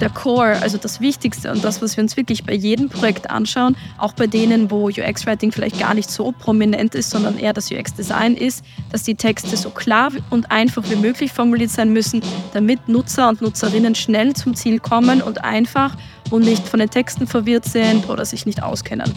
der Core, also das Wichtigste und das, was wir uns wirklich bei jedem Projekt anschauen, auch bei denen, wo UX-Writing vielleicht gar nicht so prominent ist, sondern eher das UX-Design ist, dass die Texte so klar und einfach wie möglich formuliert sein müssen, damit Nutzer und Nutzerinnen schnell zum Ziel kommen und einfach und nicht von den Texten verwirrt sind oder sich nicht auskennen.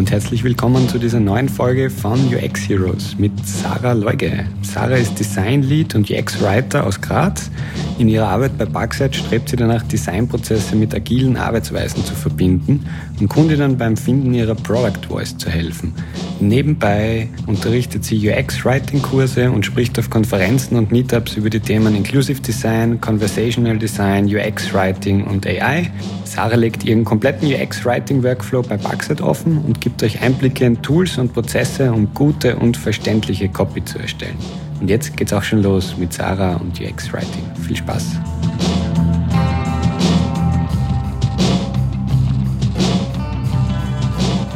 Und herzlich willkommen zu dieser neuen Folge von UX Heroes mit Sarah Leuge. Sarah ist Design Lead und UX Writer aus Graz. In ihrer Arbeit bei Parkside strebt sie danach, Designprozesse mit agilen Arbeitsweisen zu verbinden und Kundinnen beim Finden ihrer Product Voice zu helfen. Nebenbei unterrichtet sie UX-Writing-Kurse und spricht auf Konferenzen und Meetups über die Themen Inclusive Design, Conversational Design, UX-Writing und AI. Sarah legt ihren kompletten UX-Writing-Workflow bei Parkside offen und gibt euch Einblicke in Tools und Prozesse, um gute und verständliche Copy zu erstellen. Und jetzt geht's auch schon los mit Sarah und UX-Writing. Viel Spaß!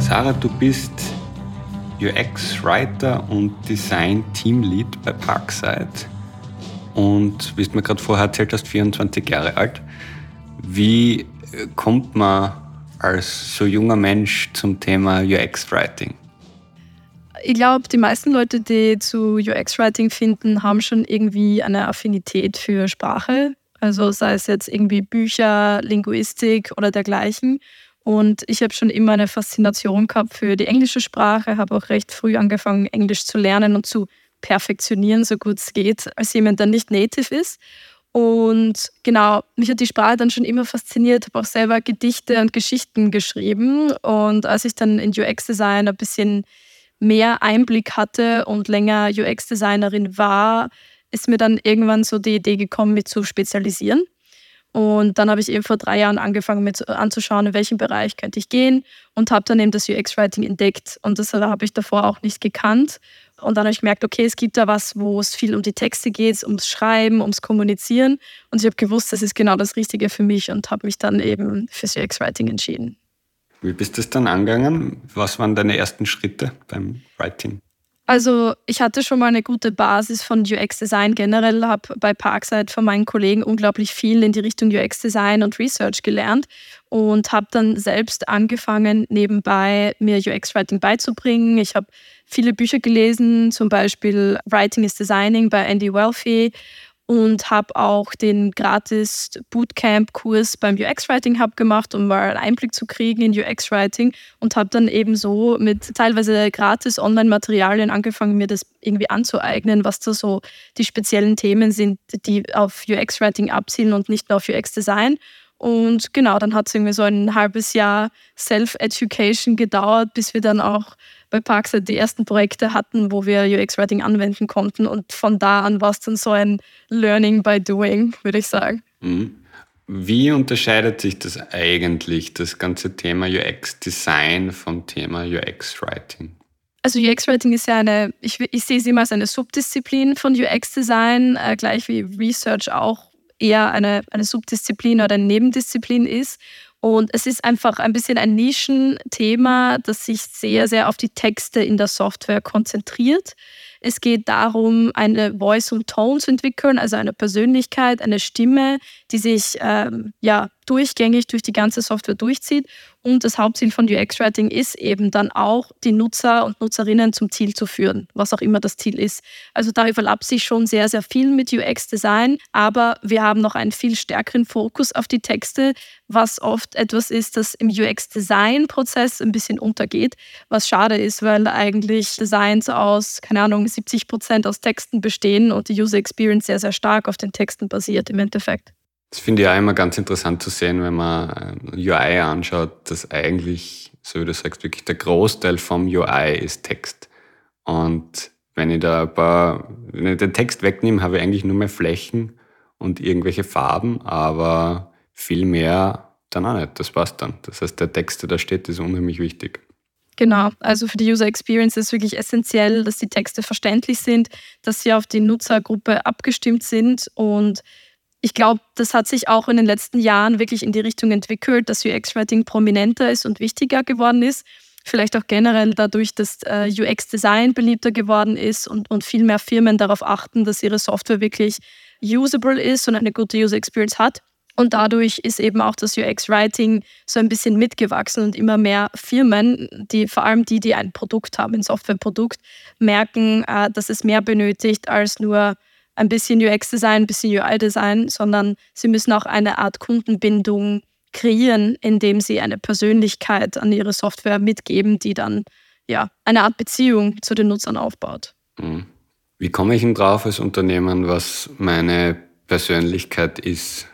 Sarah, du bist UX-Writer und Design-Team-Lead bei Parkside und wie du mir gerade vorher erzählt hast, 24 Jahre alt. Wie kommt man als so junger Mensch zum Thema UX-Writing? Ich glaube, die meisten Leute, die zu UX-Writing finden, haben schon irgendwie eine Affinität für Sprache. Also sei es jetzt irgendwie Bücher, Linguistik oder dergleichen. Und ich habe schon immer eine Faszination gehabt für die englische Sprache, habe auch recht früh angefangen, Englisch zu lernen und zu perfektionieren, so gut es geht, als jemand, der nicht native ist. Und genau, mich hat die Sprache dann schon immer fasziniert, habe auch selber Gedichte und Geschichten geschrieben. Und als ich dann in UX-Design ein bisschen mehr Einblick hatte und länger UX-Designerin war, ist mir dann irgendwann so die Idee gekommen, mich zu spezialisieren. Und dann habe ich eben vor drei Jahren angefangen, mir anzuschauen, in welchem Bereich könnte ich gehen und habe dann eben das UX-Writing entdeckt. Und das habe ich davor auch nicht gekannt. Und dann habe ich gemerkt, okay, es gibt da was, wo es viel um die Texte geht, ums Schreiben, ums Kommunizieren. Und ich habe gewusst, das ist genau das Richtige für mich und habe mich dann eben fürs UX-Writing entschieden. Wie bist du das dann angegangen? Was waren deine ersten Schritte beim Writing? Also ich hatte schon mal eine gute Basis von UX-Design generell, habe bei Parkside von meinen Kollegen unglaublich viel in die Richtung UX-Design und Research gelernt und habe dann selbst angefangen, nebenbei mir UX-Writing beizubringen. Ich habe viele Bücher gelesen, zum Beispiel Writing is Designing bei Andy Welfie und habe auch den gratis Bootcamp-Kurs beim UX-Writing Hub gemacht, um mal einen Einblick zu kriegen in UX-Writing und habe dann eben so mit teilweise gratis Online-Materialien angefangen, mir das irgendwie anzueignen, was da so die speziellen Themen sind, die auf UX-Writing abzielen und nicht nur auf UX-Design. Und genau, dann hat es irgendwie so ein halbes Jahr Self-Education gedauert, bis wir dann auch bei Parkside die ersten Projekte hatten, wo wir UX-Writing anwenden konnten. Und von da an war es dann so ein Learning by Doing, würde ich sagen. Mhm. Wie unterscheidet sich das eigentlich, das ganze Thema UX-Design vom Thema UX-Writing? Also UX-Writing ist ja eine, ich, ich sehe sie immer als eine Subdisziplin von UX-Design, äh, gleich wie Research auch eher eine, eine Subdisziplin oder eine Nebendisziplin ist. Und es ist einfach ein bisschen ein Nischenthema, das sich sehr, sehr auf die Texte in der Software konzentriert. Es geht darum, eine Voice und Tone zu entwickeln, also eine Persönlichkeit, eine Stimme, die sich ähm, ja, durchgängig durch die ganze Software durchzieht. Und das Hauptziel von UX-Writing ist eben dann auch, die Nutzer und Nutzerinnen zum Ziel zu führen, was auch immer das Ziel ist. Also da überlappt sich schon sehr, sehr viel mit UX-Design, aber wir haben noch einen viel stärkeren Fokus auf die Texte, was oft etwas ist, das im UX-Design-Prozess ein bisschen untergeht, was schade ist, weil eigentlich Designs aus, keine Ahnung, 70 Prozent aus Texten bestehen und die User Experience sehr, sehr stark auf den Texten basiert im Endeffekt. Das finde ich auch immer ganz interessant zu sehen, wenn man UI anschaut, dass eigentlich, so wie du sagst, wirklich der Großteil vom UI ist Text. Und wenn ich da ein paar, wenn ich den Text wegnehme, habe ich eigentlich nur mehr Flächen und irgendwelche Farben, aber viel mehr dann auch nicht. Das passt dann. Das heißt, der Text, der da steht, ist unheimlich wichtig. Genau, also für die User Experience ist wirklich essentiell, dass die Texte verständlich sind, dass sie auf die Nutzergruppe abgestimmt sind und ich glaube, das hat sich auch in den letzten Jahren wirklich in die Richtung entwickelt, dass UX-Writing prominenter ist und wichtiger geworden ist. vielleicht auch generell dadurch, dass äh, UX-Design beliebter geworden ist und, und viel mehr Firmen darauf achten, dass ihre Software wirklich usable ist und eine gute User Experience hat. Und dadurch ist eben auch das UX-Writing so ein bisschen mitgewachsen und immer mehr Firmen, die vor allem die, die ein Produkt haben, ein Softwareprodukt, merken, äh, dass es mehr benötigt als nur ein bisschen UX-Design, ein bisschen UI-Design, sondern sie müssen auch eine Art Kundenbindung kreieren, indem sie eine Persönlichkeit an ihre Software mitgeben, die dann ja eine Art Beziehung zu den Nutzern aufbaut. Mhm. Wie komme ich denn drauf als Unternehmen, was meine Persönlichkeit ist?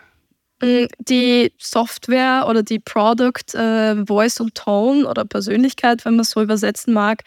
Mm, die Software oder die Product äh, Voice und Tone oder Persönlichkeit, wenn man es so übersetzen mag,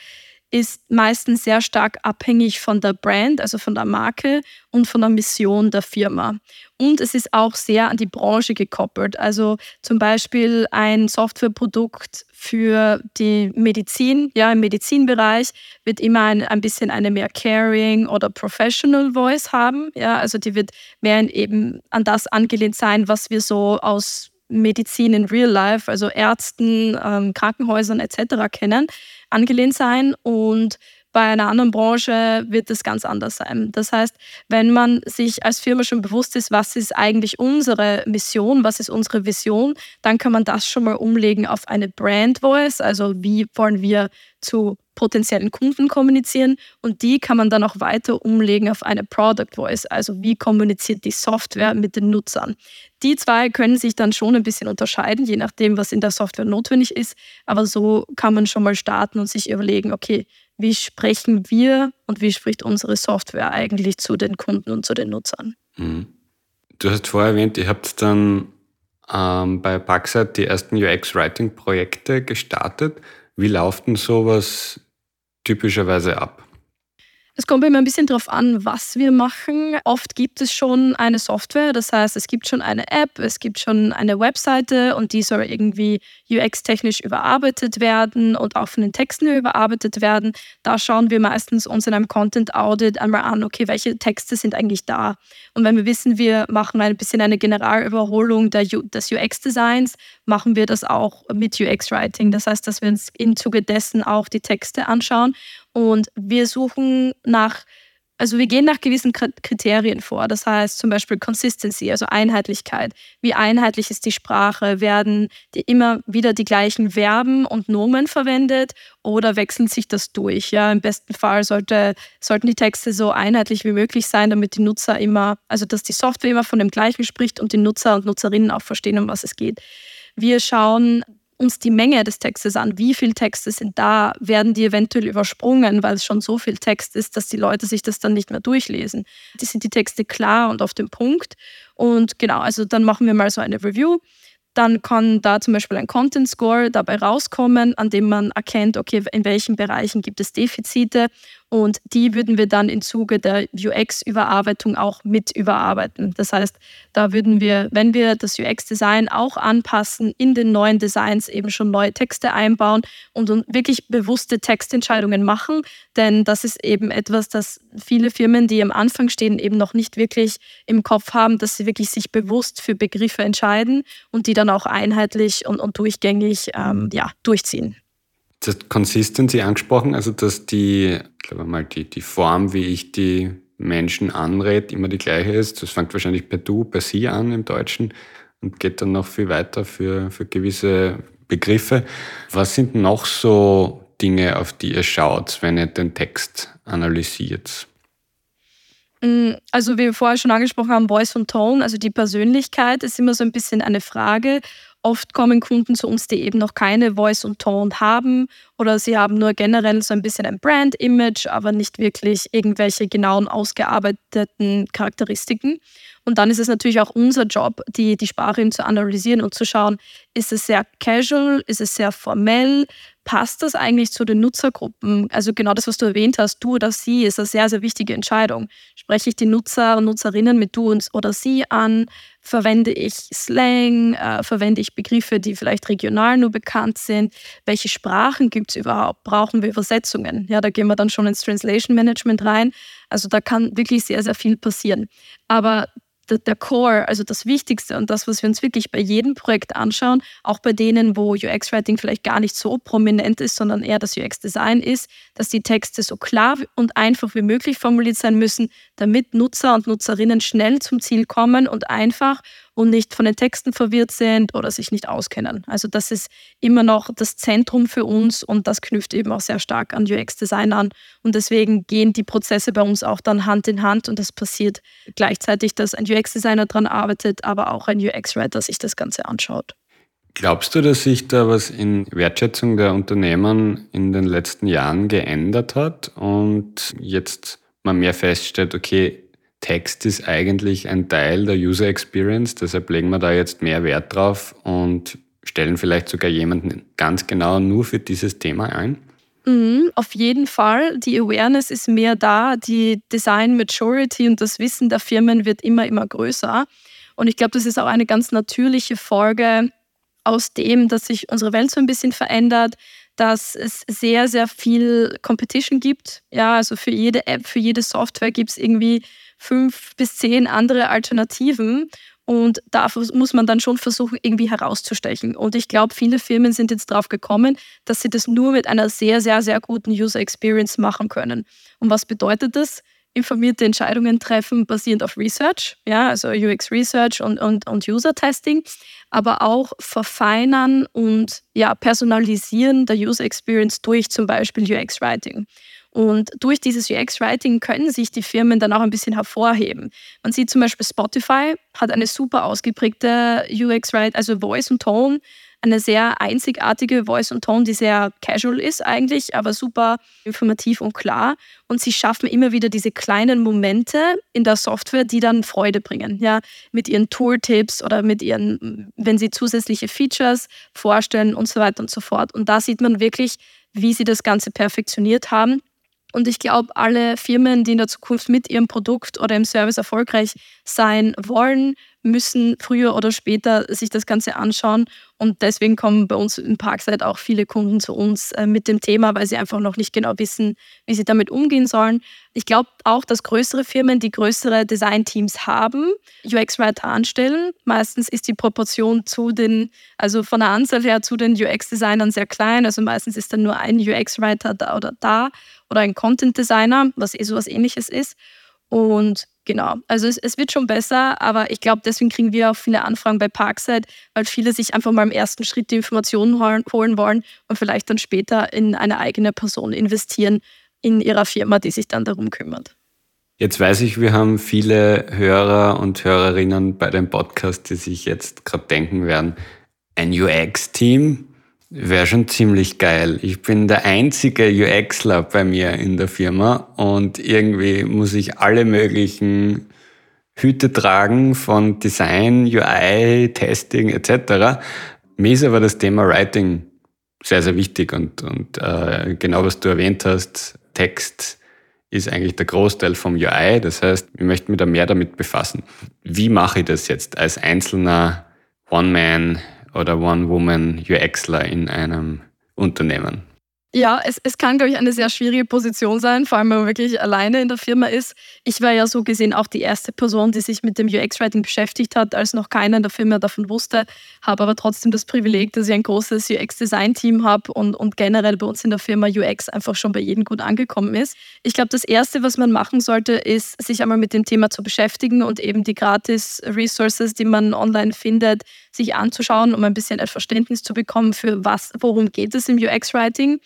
ist meistens sehr stark abhängig von der Brand, also von der Marke und von der Mission der Firma. Und es ist auch sehr an die Branche gekoppelt. Also zum Beispiel ein Softwareprodukt für die Medizin, ja, im Medizinbereich wird immer ein, ein bisschen eine mehr caring oder professional Voice haben. Ja, also die wird mehr eben an das angelehnt sein, was wir so aus Medizin in Real Life, also Ärzten, ähm, Krankenhäusern etc. kennen angelehnt sein und bei einer anderen Branche wird es ganz anders sein. Das heißt, wenn man sich als Firma schon bewusst ist, was ist eigentlich unsere Mission, was ist unsere Vision, dann kann man das schon mal umlegen auf eine Brand Voice, also wie wollen wir zu potenziellen Kunden kommunizieren und die kann man dann auch weiter umlegen auf eine Product Voice, also wie kommuniziert die Software mit den Nutzern. Die zwei können sich dann schon ein bisschen unterscheiden, je nachdem, was in der Software notwendig ist, aber so kann man schon mal starten und sich überlegen, okay, wie sprechen wir und wie spricht unsere Software eigentlich zu den Kunden und zu den Nutzern. Mhm. Du hast vorher erwähnt, ihr habt dann ähm, bei Paxite die ersten UX-Writing-Projekte gestartet. Wie läuft denn sowas typischerweise ab? Es kommt immer ein bisschen darauf an, was wir machen. Oft gibt es schon eine Software, das heißt, es gibt schon eine App, es gibt schon eine Webseite und die soll irgendwie UX-technisch überarbeitet werden und auch von den Texten überarbeitet werden. Da schauen wir meistens uns in einem Content Audit einmal an, okay, welche Texte sind eigentlich da? Und wenn wir wissen, wir machen ein bisschen eine Generalüberholung des UX-Designs, machen wir das auch mit UX-Writing. Das heißt, dass wir uns im Zuge dessen auch die Texte anschauen und wir suchen nach, also wir gehen nach gewissen Kriterien vor. Das heißt zum Beispiel Consistency, also Einheitlichkeit. Wie einheitlich ist die Sprache? Werden die immer wieder die gleichen Verben und Nomen verwendet oder wechselt sich das durch? Ja, im besten Fall sollte, sollten die Texte so einheitlich wie möglich sein, damit die Nutzer immer, also dass die Software immer von dem gleichen spricht und die Nutzer und Nutzerinnen auch verstehen, um was es geht. Wir schauen uns die Menge des Textes an. Wie viele Texte sind da? Werden die eventuell übersprungen, weil es schon so viel Text ist, dass die Leute sich das dann nicht mehr durchlesen? Die sind die Texte klar und auf dem Punkt. Und genau, also dann machen wir mal so eine Review. Dann kann da zum Beispiel ein Content Score dabei rauskommen, an dem man erkennt, okay, in welchen Bereichen gibt es Defizite und die würden wir dann im Zuge der UX-Überarbeitung auch mit überarbeiten. Das heißt, da würden wir, wenn wir das UX-Design auch anpassen, in den neuen Designs eben schon neue Texte einbauen und wirklich bewusste Textentscheidungen machen. Denn das ist eben etwas, das viele Firmen, die am Anfang stehen, eben noch nicht wirklich im Kopf haben, dass sie wirklich sich bewusst für Begriffe entscheiden und die dann auch einheitlich und, und durchgängig ähm, ja, durchziehen. Du hast Consistency angesprochen, also dass die, ich glaube mal, die, die Form, wie ich die Menschen anrede, immer die gleiche ist. Das fängt wahrscheinlich per Du, per Sie an im Deutschen und geht dann noch viel weiter für, für gewisse Begriffe. Was sind noch so Dinge, auf die ihr schaut, wenn ihr den Text analysiert? Mm, also wie wir vorher schon angesprochen haben, Voice und Tone, also die Persönlichkeit ist immer so ein bisschen eine Frage, Oft kommen Kunden zu uns, die eben noch keine Voice und Tone haben oder sie haben nur generell so ein bisschen ein Brand-Image, aber nicht wirklich irgendwelche genauen ausgearbeiteten Charakteristiken. Und dann ist es natürlich auch unser Job, die, die Sprache zu analysieren und zu schauen, ist es sehr casual, ist es sehr formell, passt das eigentlich zu den Nutzergruppen? Also genau das, was du erwähnt hast, du oder sie, ist eine sehr, sehr wichtige Entscheidung. Spreche ich die Nutzer und Nutzerinnen mit du oder sie an? Verwende ich Slang? Äh, verwende ich Begriffe, die vielleicht regional nur bekannt sind? Welche Sprachen gibt es überhaupt? Brauchen wir Übersetzungen? Ja, da gehen wir dann schon ins Translation Management rein. Also da kann wirklich sehr, sehr viel passieren. Aber der Core, also das Wichtigste und das, was wir uns wirklich bei jedem Projekt anschauen, auch bei denen, wo UX-Writing vielleicht gar nicht so prominent ist, sondern eher das UX-Design ist, dass die Texte so klar und einfach wie möglich formuliert sein müssen, damit Nutzer und Nutzerinnen schnell zum Ziel kommen und einfach und nicht von den Texten verwirrt sind oder sich nicht auskennen. Also das ist immer noch das Zentrum für uns und das knüpft eben auch sehr stark an UX-Design an. Und deswegen gehen die Prozesse bei uns auch dann Hand in Hand und es passiert gleichzeitig, dass ein UX-Designer daran arbeitet, aber auch ein UX-Writer sich das Ganze anschaut. Glaubst du, dass sich da was in Wertschätzung der Unternehmen in den letzten Jahren geändert hat und jetzt man mehr feststellt, okay, Text ist eigentlich ein Teil der User Experience, deshalb legen wir da jetzt mehr Wert drauf und stellen vielleicht sogar jemanden ganz genau nur für dieses Thema ein? Mhm, auf jeden Fall. Die Awareness ist mehr da, die Design Maturity und das Wissen der Firmen wird immer, immer größer. Und ich glaube, das ist auch eine ganz natürliche Folge aus dem, dass sich unsere Welt so ein bisschen verändert, dass es sehr, sehr viel Competition gibt. Ja, also für jede App, für jede Software gibt es irgendwie fünf bis zehn andere Alternativen. Und da muss man dann schon versuchen, irgendwie herauszustechen. Und ich glaube, viele Firmen sind jetzt drauf gekommen, dass sie das nur mit einer sehr, sehr, sehr guten User Experience machen können. Und was bedeutet das? Informierte Entscheidungen treffen basierend auf Research, ja, also UX Research und, und, und User Testing, aber auch verfeinern und ja, personalisieren der User Experience durch zum Beispiel UX Writing. Und durch dieses UX-Writing können sich die Firmen dann auch ein bisschen hervorheben. Man sieht zum Beispiel Spotify hat eine super ausgeprägte UX-Writing, also Voice und Tone, eine sehr einzigartige Voice und Tone, die sehr casual ist eigentlich, aber super informativ und klar. Und sie schaffen immer wieder diese kleinen Momente in der Software, die dann Freude bringen. Ja, mit ihren Tooltips oder mit ihren, wenn sie zusätzliche Features vorstellen und so weiter und so fort. Und da sieht man wirklich, wie sie das Ganze perfektioniert haben und ich glaube, alle Firmen, die in der Zukunft mit ihrem Produkt oder im Service erfolgreich sein wollen, müssen früher oder später sich das Ganze anschauen. Und deswegen kommen bei uns in Parkside auch viele Kunden zu uns äh, mit dem Thema, weil sie einfach noch nicht genau wissen, wie sie damit umgehen sollen. Ich glaube auch, dass größere Firmen, die größere Designteams haben, UX-Writer anstellen. Meistens ist die Proportion zu den, also von der Anzahl her zu den UX-Designern sehr klein. Also meistens ist dann nur ein UX-Writer da oder da oder ein Content-Designer, was eh so was ähnliches ist. Und genau, also es, es wird schon besser, aber ich glaube, deswegen kriegen wir auch viele Anfragen bei Parkside, weil viele sich einfach mal im ersten Schritt die Informationen holen, holen wollen und vielleicht dann später in eine eigene Person investieren in ihrer Firma, die sich dann darum kümmert. Jetzt weiß ich, wir haben viele Hörer und Hörerinnen bei dem Podcast, die sich jetzt gerade denken werden, ein UX-Team, Wäre schon ziemlich geil. Ich bin der einzige UXler bei mir in der Firma und irgendwie muss ich alle möglichen Hüte tragen von Design, UI, Testing etc. Mir ist aber das Thema Writing sehr, sehr wichtig und, und äh, genau was du erwähnt hast, Text ist eigentlich der Großteil vom UI. Das heißt, ich möchte mich da mehr damit befassen. Wie mache ich das jetzt als einzelner One-Man oder One-Woman-UXler in einem Unternehmen? Ja, es, es kann, glaube ich, eine sehr schwierige Position sein, vor allem wenn man wirklich alleine in der Firma ist. Ich war ja so gesehen auch die erste Person, die sich mit dem UX-Writing beschäftigt hat, als noch keiner in der Firma davon wusste, habe aber trotzdem das Privileg, dass ich ein großes UX-Design-Team habe und, und generell bei uns in der Firma UX einfach schon bei jedem gut angekommen ist. Ich glaube, das Erste, was man machen sollte, ist, sich einmal mit dem Thema zu beschäftigen und eben die Gratis-Resources, die man online findet, sich anzuschauen, um ein bisschen ein Verständnis zu bekommen, für was, worum geht es im UX-Writing.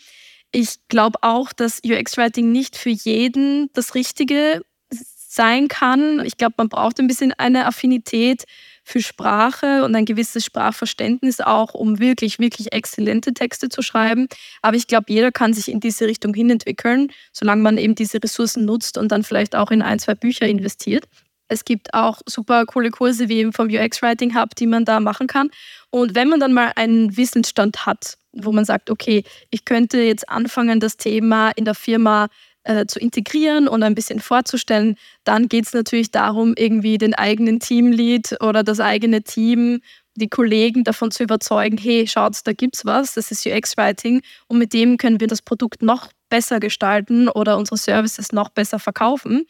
Ich glaube auch, dass UX-Writing nicht für jeden das Richtige sein kann. Ich glaube, man braucht ein bisschen eine Affinität für Sprache und ein gewisses Sprachverständnis auch, um wirklich, wirklich exzellente Texte zu schreiben. Aber ich glaube, jeder kann sich in diese Richtung hin entwickeln, solange man eben diese Ressourcen nutzt und dann vielleicht auch in ein, zwei Bücher investiert. Es gibt auch super coole Kurse wie eben vom UX Writing Hub, die man da machen kann. Und wenn man dann mal einen Wissensstand hat, wo man sagt, okay, ich könnte jetzt anfangen, das Thema in der Firma äh, zu integrieren und ein bisschen vorzustellen, dann geht es natürlich darum, irgendwie den eigenen Teamlead oder das eigene Team, die Kollegen davon zu überzeugen, hey, schaut, da gibt's was, das ist UX-Writing und mit dem können wir das Produkt noch besser gestalten oder unsere Services noch besser verkaufen.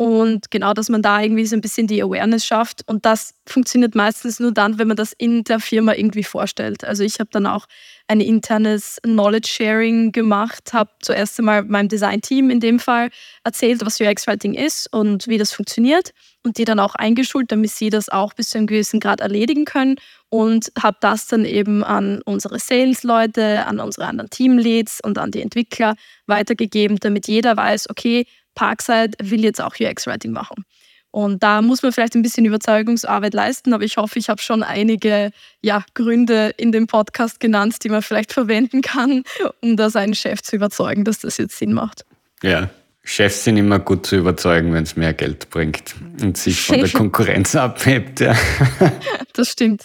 Und genau, dass man da irgendwie so ein bisschen die Awareness schafft. Und das funktioniert meistens nur dann, wenn man das in der Firma irgendwie vorstellt. Also ich habe dann auch ein internes Knowledge Sharing gemacht, habe zuerst einmal meinem Design-Team in dem Fall erzählt, was UX-Writing ist und wie das funktioniert und die dann auch eingeschult, damit sie das auch bis zu einem gewissen Grad erledigen können und habe das dann eben an unsere Sales-Leute, an unsere anderen Teamleads und an die Entwickler weitergegeben, damit jeder weiß, okay, Parkside will jetzt auch UX-Writing machen. Und da muss man vielleicht ein bisschen Überzeugungsarbeit leisten, aber ich hoffe, ich habe schon einige ja, Gründe in dem Podcast genannt, die man vielleicht verwenden kann, um da seinen Chef zu überzeugen, dass das jetzt Sinn macht. Ja, Chefs sind immer gut zu überzeugen, wenn es mehr Geld bringt und sich von der Konkurrenz abhebt. Ja. Das stimmt.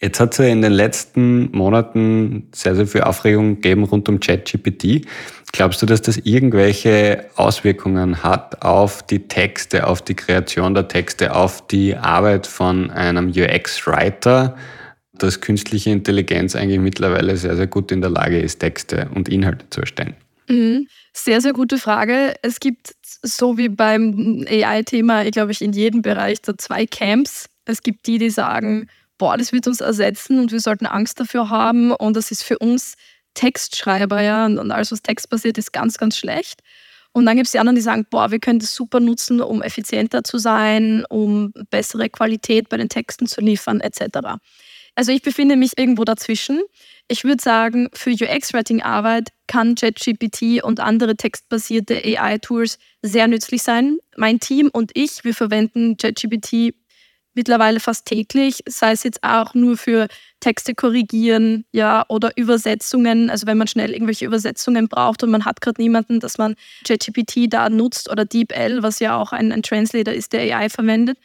Jetzt hat es ja in den letzten Monaten sehr, sehr viel Aufregung gegeben rund um ChatGPT. Glaubst du, dass das irgendwelche Auswirkungen hat auf die Texte, auf die Kreation der Texte, auf die Arbeit von einem UX-Writer, dass künstliche Intelligenz eigentlich mittlerweile sehr, sehr gut in der Lage ist, Texte und Inhalte zu erstellen? Mhm. Sehr, sehr gute Frage. Es gibt, so wie beim AI-Thema, ich glaube ich, in jedem Bereich so zwei Camps. Es gibt die, die sagen, boah, das wird uns ersetzen und wir sollten Angst dafür haben und das ist für uns Textschreiber, ja, und alles, was textbasiert ist, ganz, ganz schlecht. Und dann gibt es die anderen, die sagen, boah, wir können das super nutzen, um effizienter zu sein, um bessere Qualität bei den Texten zu liefern, etc. Also ich befinde mich irgendwo dazwischen. Ich würde sagen, für UX-Writing-Arbeit kann ChatGPT und andere textbasierte AI-Tools sehr nützlich sein. Mein Team und ich, wir verwenden ChatGPT mittlerweile fast täglich, sei es jetzt auch nur für Texte korrigieren, ja, oder Übersetzungen, also wenn man schnell irgendwelche Übersetzungen braucht und man hat gerade niemanden, dass man ChatGPT da nutzt oder DeepL, was ja auch ein, ein Translator ist, der AI verwendet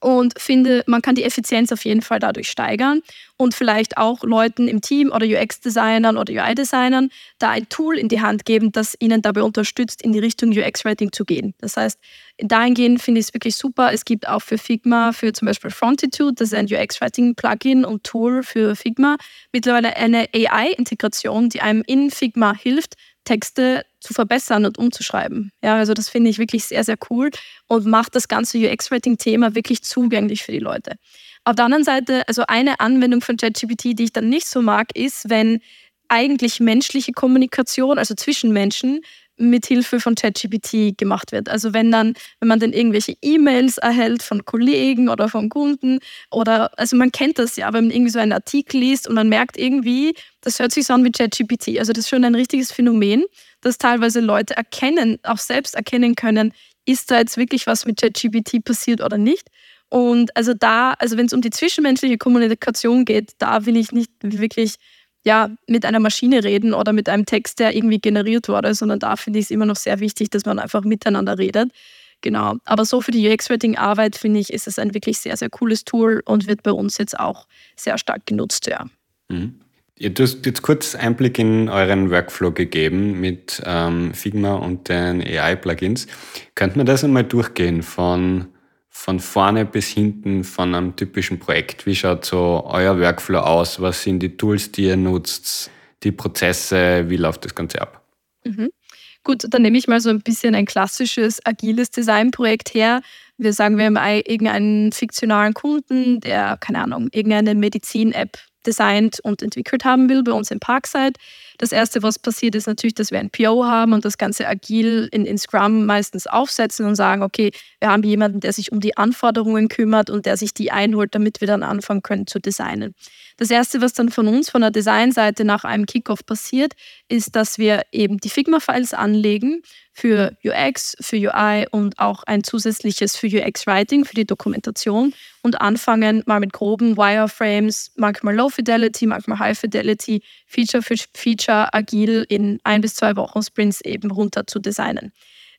und finde, man kann die Effizienz auf jeden Fall dadurch steigern und vielleicht auch Leuten im Team oder UX-Designern oder UI-Designern da ein Tool in die Hand geben, das ihnen dabei unterstützt, in die Richtung UX-Writing zu gehen. Das heißt, dahingehend finde ich es wirklich super. Es gibt auch für Figma, für zum Beispiel Frontitude, das ist ein UX-Writing-Plugin und Tool für Figma, mittlerweile eine AI-Integration, die einem in Figma hilft, Texte zu verbessern und umzuschreiben. Ja, also das finde ich wirklich sehr, sehr cool und macht das ganze UX-Writing-Thema wirklich zugänglich für die Leute. Auf der anderen Seite, also eine Anwendung von ChatGPT, die ich dann nicht so mag, ist, wenn eigentlich menschliche Kommunikation, also zwischen Menschen, mit Hilfe von ChatGPT gemacht wird. Also wenn dann, wenn man dann irgendwelche E-Mails erhält von Kollegen oder von Kunden oder, also man kennt das ja, wenn man irgendwie so einen Artikel liest und man merkt irgendwie, das hört sich so an wie ChatGPT. Also das ist schon ein richtiges Phänomen, dass teilweise Leute erkennen, auch selbst erkennen können, ist da jetzt wirklich was mit ChatGPT passiert oder nicht. Und also da, also wenn es um die zwischenmenschliche Kommunikation geht, da will ich nicht wirklich ja, mit einer Maschine reden oder mit einem Text, der irgendwie generiert wurde, sondern da finde ich es immer noch sehr wichtig, dass man einfach miteinander redet. Genau. Aber so für die UX-Writing-Arbeit finde ich, ist es ein wirklich sehr, sehr cooles Tool und wird bei uns jetzt auch sehr stark genutzt, ja. Mhm. Du hast jetzt kurz Einblick in euren Workflow gegeben mit ähm, Figma und den AI-Plugins. Könnte man das einmal durchgehen von von vorne bis hinten von einem typischen Projekt? Wie schaut so euer Workflow aus? Was sind die Tools, die ihr nutzt? Die Prozesse? Wie läuft das Ganze ab? Mhm. Gut, dann nehme ich mal so ein bisschen ein klassisches agiles Designprojekt her. Wir sagen, wir haben irgendeinen fiktionalen Kunden, der, keine Ahnung, irgendeine Medizin-App designt und entwickelt haben will bei uns im Parkside. Das erste, was passiert, ist natürlich, dass wir ein PO haben und das Ganze agil in, in Scrum meistens aufsetzen und sagen, okay, wir haben jemanden, der sich um die Anforderungen kümmert und der sich die einholt, damit wir dann anfangen können zu designen. Das erste, was dann von uns, von der Designseite nach einem Kickoff passiert, ist, dass wir eben die Figma-Files anlegen für UX, für UI und auch ein zusätzliches für UX-Writing, für die Dokumentation und anfangen mal mit groben Wireframes, manchmal Low Fidelity, manchmal High Fidelity, Feature für Feature agil in ein bis zwei Wochen Sprints eben runter zu designen.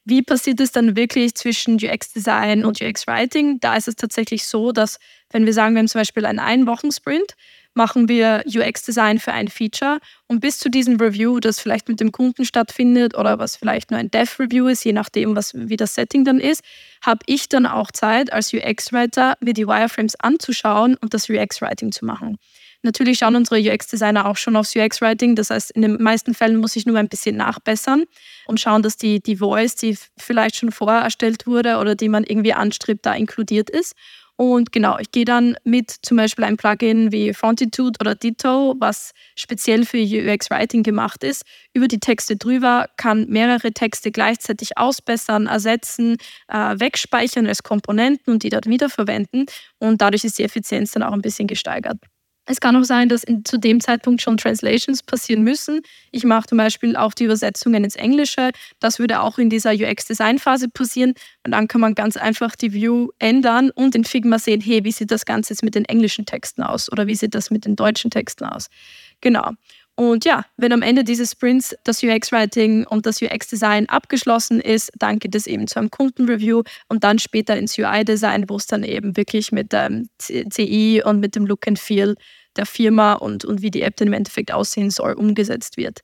Wie passiert es dann wirklich zwischen UX-Design und UX-Writing? Da ist es tatsächlich so, dass wenn wir sagen, wir haben zum Beispiel einen Ein-Wochen-Sprint, machen wir UX-Design für ein Feature und bis zu diesem Review, das vielleicht mit dem Kunden stattfindet oder was vielleicht nur ein Dev-Review ist, je nachdem, was, wie das Setting dann ist, habe ich dann auch Zeit als UX-Writer, mir die Wireframes anzuschauen und das UX-Writing zu machen. Natürlich schauen unsere UX-Designer auch schon aufs UX-Writing. Das heißt, in den meisten Fällen muss ich nur ein bisschen nachbessern und schauen, dass die, die Voice, die vielleicht schon vorher erstellt wurde oder die man irgendwie anstrebt, da inkludiert ist. Und genau, ich gehe dann mit zum Beispiel ein Plugin wie Fontitude oder Ditto, was speziell für UX Writing gemacht ist, über die Texte drüber, kann mehrere Texte gleichzeitig ausbessern, ersetzen, äh, wegspeichern als Komponenten und die dort wiederverwenden. Und dadurch ist die Effizienz dann auch ein bisschen gesteigert. Es kann auch sein, dass in, zu dem Zeitpunkt schon Translations passieren müssen. Ich mache zum Beispiel auch die Übersetzungen ins Englische. Das würde auch in dieser UX-Design-Phase passieren. Und dann kann man ganz einfach die View ändern und in Figma sehen, hey, wie sieht das Ganze jetzt mit den englischen Texten aus oder wie sieht das mit den deutschen Texten aus. Genau. Und ja, wenn am Ende dieses Sprints das UX-Writing und das UX-Design abgeschlossen ist, dann geht es eben zu einem Kundenreview und dann später ins UI-Design, wo es dann eben wirklich mit dem CI und mit dem Look and Feel der Firma und, und wie die App dann im Endeffekt aussehen soll, umgesetzt wird.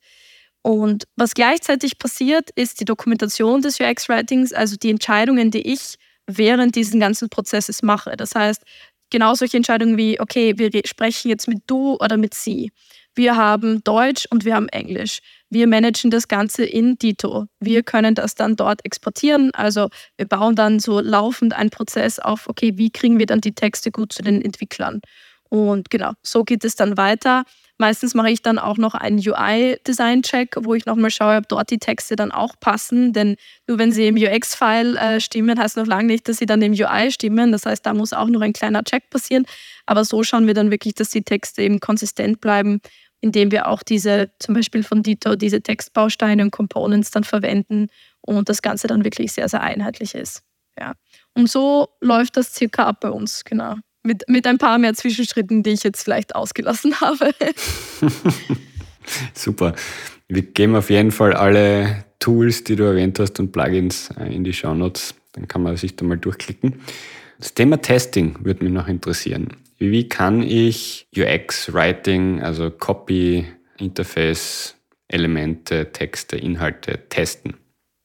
Und was gleichzeitig passiert, ist die Dokumentation des UX-Writings, also die Entscheidungen, die ich während dieses ganzen Prozesses mache. Das heißt, genau solche Entscheidungen wie, okay, wir sprechen jetzt mit du oder mit sie. Wir haben Deutsch und wir haben Englisch. Wir managen das Ganze in Dito. Wir können das dann dort exportieren. Also wir bauen dann so laufend einen Prozess auf, okay, wie kriegen wir dann die Texte gut zu den Entwicklern. Und genau, so geht es dann weiter. Meistens mache ich dann auch noch einen UI-Design-Check, wo ich nochmal schaue, ob dort die Texte dann auch passen. Denn nur wenn sie im UX-File äh, stimmen, heißt noch lange nicht, dass sie dann im UI stimmen. Das heißt, da muss auch noch ein kleiner Check passieren. Aber so schauen wir dann wirklich, dass die Texte eben konsistent bleiben indem wir auch diese, zum Beispiel von Dito, diese Textbausteine und Components dann verwenden und das Ganze dann wirklich sehr, sehr einheitlich ist. Ja. Und so läuft das circa ab bei uns, genau. Mit, mit ein paar mehr Zwischenschritten, die ich jetzt vielleicht ausgelassen habe. Super. Wir geben auf jeden Fall alle Tools, die du erwähnt hast und Plugins äh, in die Shownotes. Dann kann man sich da mal durchklicken. Das Thema Testing würde mich noch interessieren. Wie kann ich UX, Writing, also Copy, Interface, Elemente, Texte, Inhalte testen?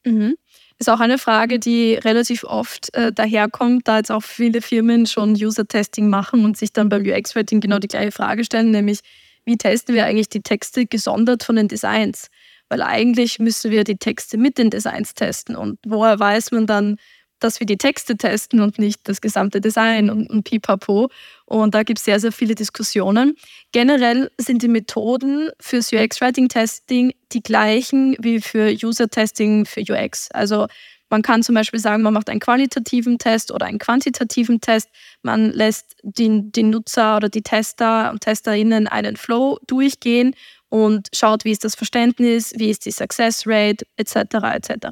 Mhm. Ist auch eine Frage, die relativ oft äh, daherkommt, da jetzt auch viele Firmen schon User-Testing machen und sich dann beim UX-Writing genau die gleiche Frage stellen, nämlich wie testen wir eigentlich die Texte gesondert von den Designs? Weil eigentlich müssen wir die Texte mit den Designs testen und woher weiß man dann, dass wir die Texte testen und nicht das gesamte Design und, und pipapo. Und da gibt es sehr, sehr viele Diskussionen. Generell sind die Methoden fürs UX-Writing-Testing die gleichen wie für User-Testing für UX. Also man kann zum Beispiel sagen, man macht einen qualitativen Test oder einen quantitativen Test. Man lässt den, den Nutzer oder die Tester und Testerinnen einen Flow durchgehen und schaut, wie ist das Verständnis, wie ist die Success Rate etc. etc.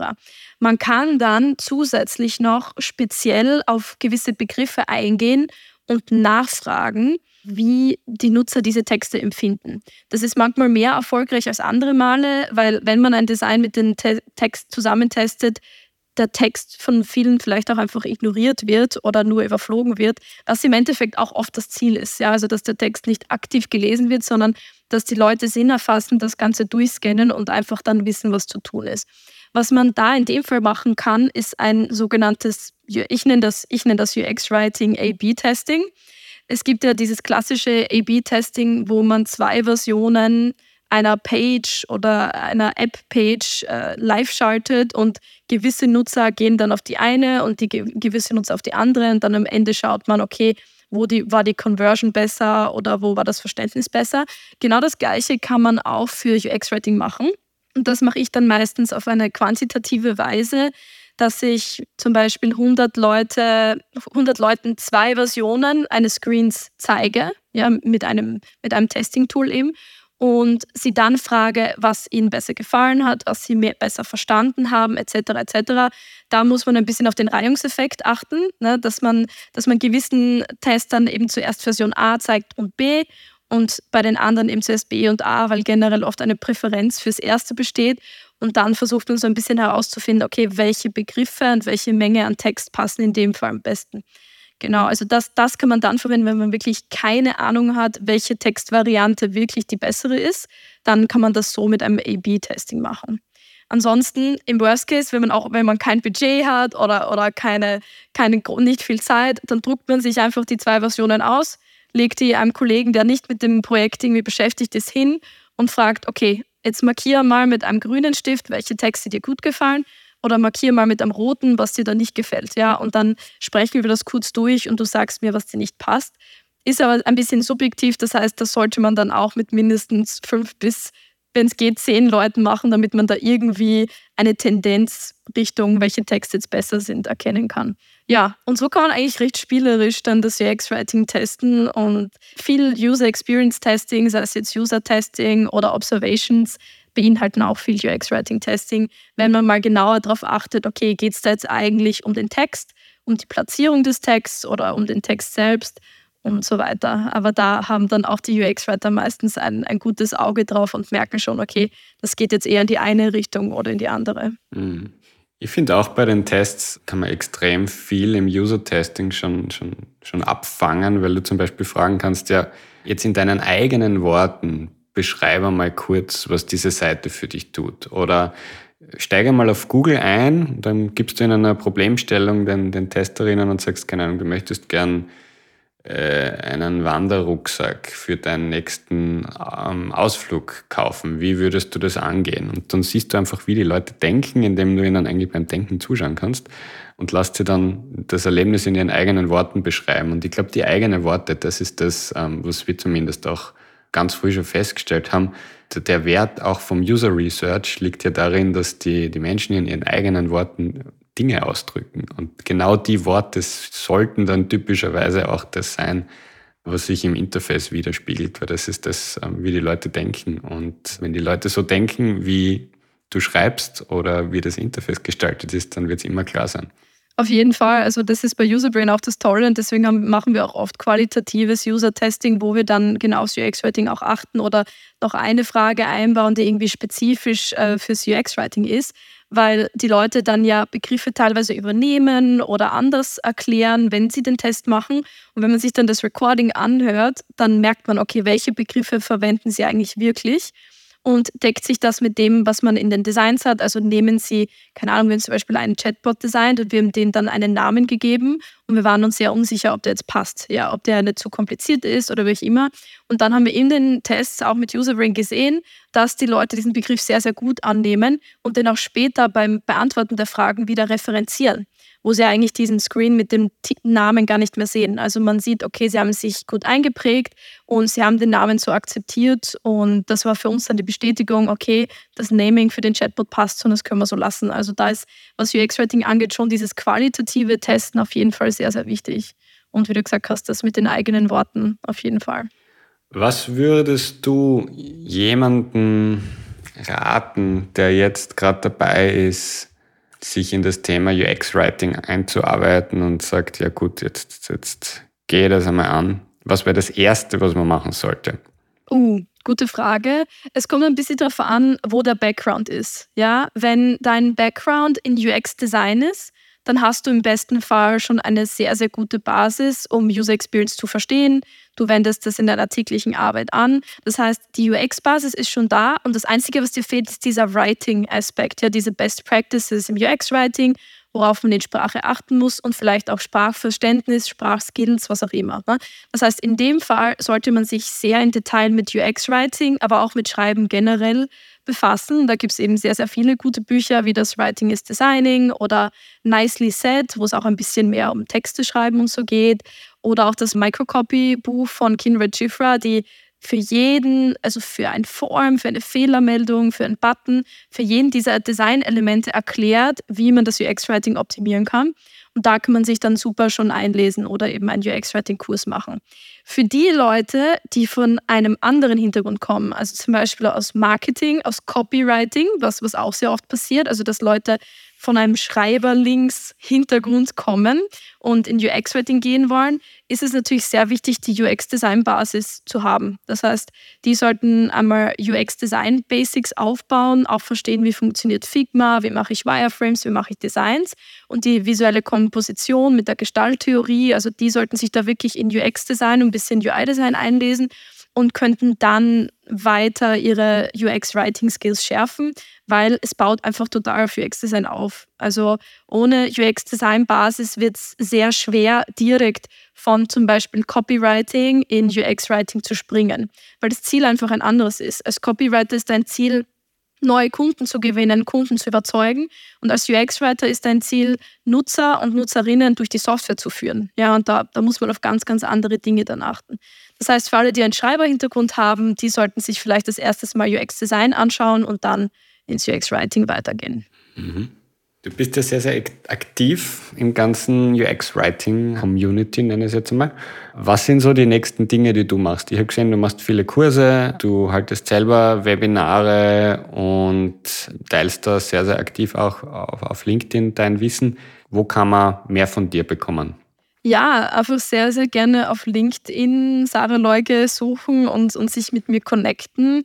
Man kann dann zusätzlich noch speziell auf gewisse Begriffe eingehen und nachfragen, wie die Nutzer diese Texte empfinden. Das ist manchmal mehr erfolgreich als andere Male, weil wenn man ein Design mit dem Te Text zusammentestet, der Text von vielen vielleicht auch einfach ignoriert wird oder nur überflogen wird, was im Endeffekt auch oft das Ziel ist. Ja? Also dass der Text nicht aktiv gelesen wird, sondern dass die Leute Sinn erfassen, das Ganze durchscannen und einfach dann wissen, was zu tun ist. Was man da in dem Fall machen kann, ist ein sogenanntes, ich nenne das, ich nenne das UX-Writing A-B-Testing. Es gibt ja dieses klassische A-B-Testing, wo man zwei Versionen einer Page oder einer App-Page äh, live schaltet und gewisse Nutzer gehen dann auf die eine und die gewisse Nutzer auf die andere und dann am Ende schaut man, okay, wo die, war die Conversion besser oder wo war das Verständnis besser. Genau das Gleiche kann man auch für UX-Writing machen. Und das mache ich dann meistens auf eine quantitative Weise, dass ich zum Beispiel 100, Leute, 100 Leuten zwei Versionen eines Screens zeige, ja, mit einem, mit einem Testing-Tool eben und sie dann frage, was ihnen besser gefallen hat, was sie mehr, besser verstanden haben, etc. etc. Da muss man ein bisschen auf den Reihungseffekt achten, ne, dass, man, dass man gewissen Testern eben zuerst Version A zeigt und B und bei den anderen eben zuerst B und A, weil generell oft eine Präferenz fürs Erste besteht. Und dann versucht man so ein bisschen herauszufinden, okay, welche Begriffe und welche Menge an Text passen in dem Fall am besten. Genau, also das, das kann man dann verwenden, wenn man wirklich keine Ahnung hat, welche Textvariante wirklich die bessere ist. Dann kann man das so mit einem A-B-Testing machen. Ansonsten im Worst Case, wenn man auch, wenn man kein Budget hat oder, oder keine, keine, nicht viel Zeit, dann druckt man sich einfach die zwei Versionen aus, legt die einem Kollegen, der nicht mit dem Projekt irgendwie beschäftigt ist, hin und fragt, okay, jetzt markiere mal mit einem grünen Stift, welche Texte dir gut gefallen oder markiere mal mit einem roten, was dir da nicht gefällt. Ja? Und dann sprechen wir das kurz durch und du sagst mir, was dir nicht passt. Ist aber ein bisschen subjektiv, das heißt, das sollte man dann auch mit mindestens fünf bis, wenn es geht, zehn Leuten machen, damit man da irgendwie eine Tendenz Richtung, welche Texte jetzt besser sind, erkennen kann. Ja, und so kann man eigentlich recht spielerisch dann das UX-Writing testen und viel User Experience Testing, sei es jetzt User Testing oder Observations, beinhalten auch viel UX-Writing-Testing, wenn man mal genauer darauf achtet, okay, geht es da jetzt eigentlich um den Text, um die Platzierung des Texts oder um den Text selbst und so weiter. Aber da haben dann auch die UX-Writer meistens ein, ein gutes Auge drauf und merken schon, okay, das geht jetzt eher in die eine Richtung oder in die andere. Mhm. Ich finde auch bei den Tests kann man extrem viel im User-Testing schon, schon, schon abfangen, weil du zum Beispiel fragen kannst, ja, jetzt in deinen eigenen Worten, beschreibe mal kurz, was diese Seite für dich tut. Oder steige mal auf Google ein, dann gibst du in einer Problemstellung den, den Testerinnen und sagst, keine Ahnung, du möchtest gern äh, einen Wanderrucksack für deinen nächsten ähm, Ausflug kaufen. Wie würdest du das angehen? Und dann siehst du einfach, wie die Leute denken, indem du ihnen eigentlich beim Denken zuschauen kannst und lässt sie dann das Erlebnis in ihren eigenen Worten beschreiben. Und ich glaube, die eigenen Worte, das ist das, ähm, was wir zumindest auch ganz früh schon festgestellt haben, der Wert auch vom User Research liegt ja darin, dass die, die Menschen in ihren eigenen Worten Dinge ausdrücken. Und genau die Worte sollten dann typischerweise auch das sein, was sich im Interface widerspiegelt, weil das ist das, ähm, wie die Leute denken. Und wenn die Leute so denken, wie du schreibst oder wie das Interface gestaltet ist, dann wird es immer klar sein. Auf jeden Fall. Also das ist bei Userbrain auch das Tolle und deswegen haben, machen wir auch oft qualitatives User-Testing, wo wir dann genau aufs UX-Writing auch achten oder noch eine Frage einbauen, die irgendwie spezifisch äh, fürs UX-Writing ist, weil die Leute dann ja Begriffe teilweise übernehmen oder anders erklären, wenn sie den Test machen. Und wenn man sich dann das Recording anhört, dann merkt man, okay, welche Begriffe verwenden sie eigentlich wirklich und deckt sich das mit dem, was man in den Designs hat. Also nehmen Sie, keine Ahnung, wenn zum Beispiel einen Chatbot designt und wir haben denen dann einen Namen gegeben und wir waren uns sehr unsicher, ob der jetzt passt, ja, ob der nicht zu kompliziert ist oder wie auch immer. Und dann haben wir in den Tests auch mit UserBrain gesehen, dass die Leute diesen Begriff sehr, sehr gut annehmen und den auch später beim Beantworten der Fragen wieder referenzieren wo sie eigentlich diesen Screen mit dem Namen gar nicht mehr sehen. Also man sieht, okay, sie haben sich gut eingeprägt und sie haben den Namen so akzeptiert und das war für uns dann die Bestätigung, okay, das Naming für den Chatbot passt und das können wir so lassen. Also da ist, was UX-Rating angeht, schon dieses qualitative Testen auf jeden Fall sehr, sehr wichtig. Und wie du gesagt hast, das mit den eigenen Worten auf jeden Fall. Was würdest du jemanden raten, der jetzt gerade dabei ist, sich in das Thema UX-Writing einzuarbeiten und sagt, ja gut, jetzt, jetzt gehe das einmal an. Was wäre das Erste, was man machen sollte? Uh, gute Frage. Es kommt ein bisschen darauf an, wo der Background ist. Ja, wenn dein Background in UX-Design ist, dann hast du im besten Fall schon eine sehr, sehr gute Basis, um User Experience zu verstehen. Du wendest das in deiner täglichen Arbeit an. Das heißt, die UX-Basis ist schon da und das Einzige, was dir fehlt, ist dieser Writing-Aspekt, ja, diese Best Practices im UX-Writing, worauf man in Sprache achten muss und vielleicht auch Sprachverständnis, Sprachskills, was auch immer. Ne? Das heißt, in dem Fall sollte man sich sehr im Detail mit UX-Writing, aber auch mit Schreiben generell befassen. Da gibt es eben sehr, sehr viele gute Bücher, wie das Writing is Designing oder Nicely Said, wo es auch ein bisschen mehr um Texte schreiben und so geht. Oder auch das Microcopy-Buch von Kinred Schifra, die für jeden, also für ein Form, für eine Fehlermeldung, für einen Button, für jeden dieser Designelemente erklärt, wie man das UX-Writing optimieren kann. Und da kann man sich dann super schon einlesen oder eben einen UX-Writing-Kurs machen. Für die Leute, die von einem anderen Hintergrund kommen, also zum Beispiel aus Marketing, aus Copywriting, was, was auch sehr oft passiert, also dass Leute von einem Schreiber-Links-Hintergrund kommen und in UX-Writing gehen wollen, ist es natürlich sehr wichtig, die UX-Design-Basis zu haben. Das heißt, die sollten einmal UX-Design-Basics aufbauen, auch verstehen, wie funktioniert Figma, wie mache ich Wireframes, wie mache ich Designs und die visuelle Komposition mit der Gestalttheorie. Also die sollten sich da wirklich in UX-Design und ein bisschen UI-Design einlesen und könnten dann weiter ihre UX-Writing-Skills schärfen, weil es baut einfach total auf UX-Design auf. Also ohne UX-Design-Basis wird es sehr schwer, direkt von zum Beispiel Copywriting in UX-Writing zu springen, weil das Ziel einfach ein anderes ist. Als Copywriter ist dein Ziel, neue Kunden zu gewinnen, Kunden zu überzeugen. Und als UX-Writer ist dein Ziel, Nutzer und Nutzerinnen durch die Software zu führen. Ja, und da, da muss man auf ganz, ganz andere Dinge dann achten. Das heißt, für alle, die einen Schreiberhintergrund haben, die sollten sich vielleicht das erste Mal UX-Design anschauen und dann ins UX-Writing weitergehen. Mhm. Du bist ja sehr, sehr aktiv im ganzen UX-Writing-Community, nenne ich es jetzt einmal. Was sind so die nächsten Dinge, die du machst? Ich habe gesehen, du machst viele Kurse, du haltest selber Webinare und teilst da sehr, sehr aktiv auch auf LinkedIn dein Wissen. Wo kann man mehr von dir bekommen? Ja, einfach sehr, sehr gerne auf LinkedIn Sarah Leuge suchen und, und sich mit mir connecten.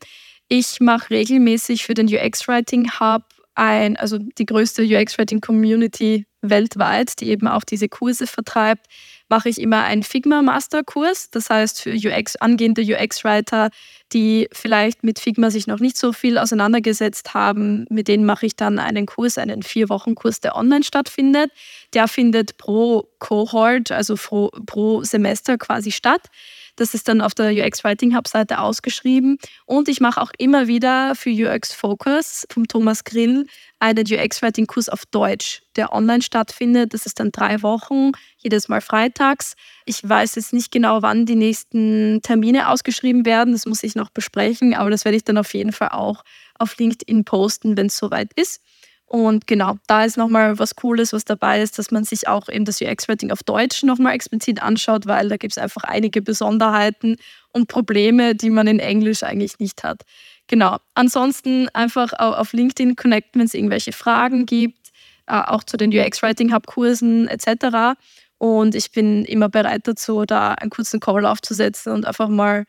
Ich mache regelmäßig für den UX-Writing Hub ein, also die größte UX-Writing-Community weltweit, die eben auch diese Kurse vertreibt, mache ich immer einen Figma Masterkurs. Das heißt, für UX, angehende UX-Writer, die vielleicht mit Figma sich noch nicht so viel auseinandergesetzt haben, mit denen mache ich dann einen Kurs, einen Vier-Wochen-Kurs, der online stattfindet. Der findet pro Cohort, also pro, pro Semester quasi statt. Das ist dann auf der UX Writing Hub Seite ausgeschrieben. Und ich mache auch immer wieder für UX Focus vom Thomas Grill einen UX Writing Kurs auf Deutsch, der online stattfindet. Das ist dann drei Wochen, jedes Mal freitags. Ich weiß jetzt nicht genau, wann die nächsten Termine ausgeschrieben werden. Das muss ich noch besprechen, aber das werde ich dann auf jeden Fall auch auf LinkedIn posten, wenn es soweit ist. Und genau, da ist nochmal was Cooles, was dabei ist, dass man sich auch eben das UX-Writing auf Deutsch nochmal explizit anschaut, weil da gibt es einfach einige Besonderheiten und Probleme, die man in Englisch eigentlich nicht hat. Genau. Ansonsten einfach auf LinkedIn connecten, wenn es irgendwelche Fragen gibt, äh, auch zu den UX-Writing-Hub-Kursen etc. Und ich bin immer bereit dazu, da einen kurzen Call aufzusetzen und einfach mal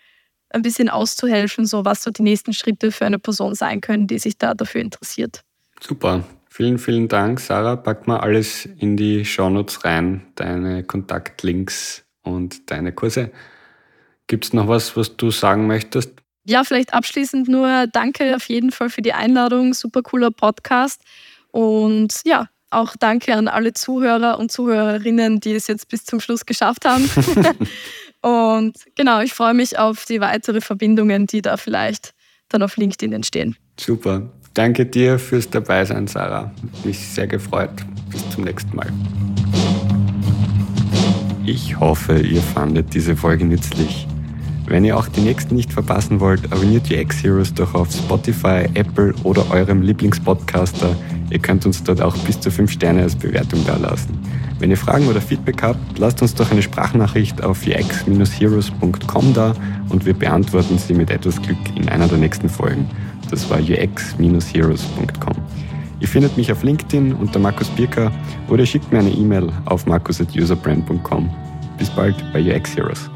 ein bisschen auszuhelfen, so was so die nächsten Schritte für eine Person sein können, die sich da dafür interessiert. Super. Vielen, vielen Dank, Sarah. Pack mal alles in die Shownotes rein, deine Kontaktlinks und deine Kurse. Gibt es noch was, was du sagen möchtest? Ja, vielleicht abschließend nur danke auf jeden Fall für die Einladung. Super cooler Podcast. Und ja, auch danke an alle Zuhörer und Zuhörerinnen, die es jetzt bis zum Schluss geschafft haben. und genau, ich freue mich auf die weitere Verbindungen, die da vielleicht dann auf LinkedIn entstehen. Super. Danke dir fürs Dabeisein, Sarah. Mich sehr gefreut. Bis zum nächsten Mal. Ich hoffe, ihr fandet diese Folge nützlich. Wenn ihr auch die nächsten nicht verpassen wollt, abonniert die X-Heroes doch auf Spotify, Apple oder eurem Lieblingspodcaster. Ihr könnt uns dort auch bis zu 5 Sterne als Bewertung dalassen. Wenn ihr Fragen oder Feedback habt, lasst uns doch eine Sprachnachricht auf ux-heroes.com da und wir beantworten sie mit etwas Glück in einer der nächsten Folgen. Das war ux-heroes.com. Ihr findet mich auf LinkedIn unter Markus Birker oder schickt mir eine E-Mail auf markus.userbrand.com. Bis bald bei UX Heroes.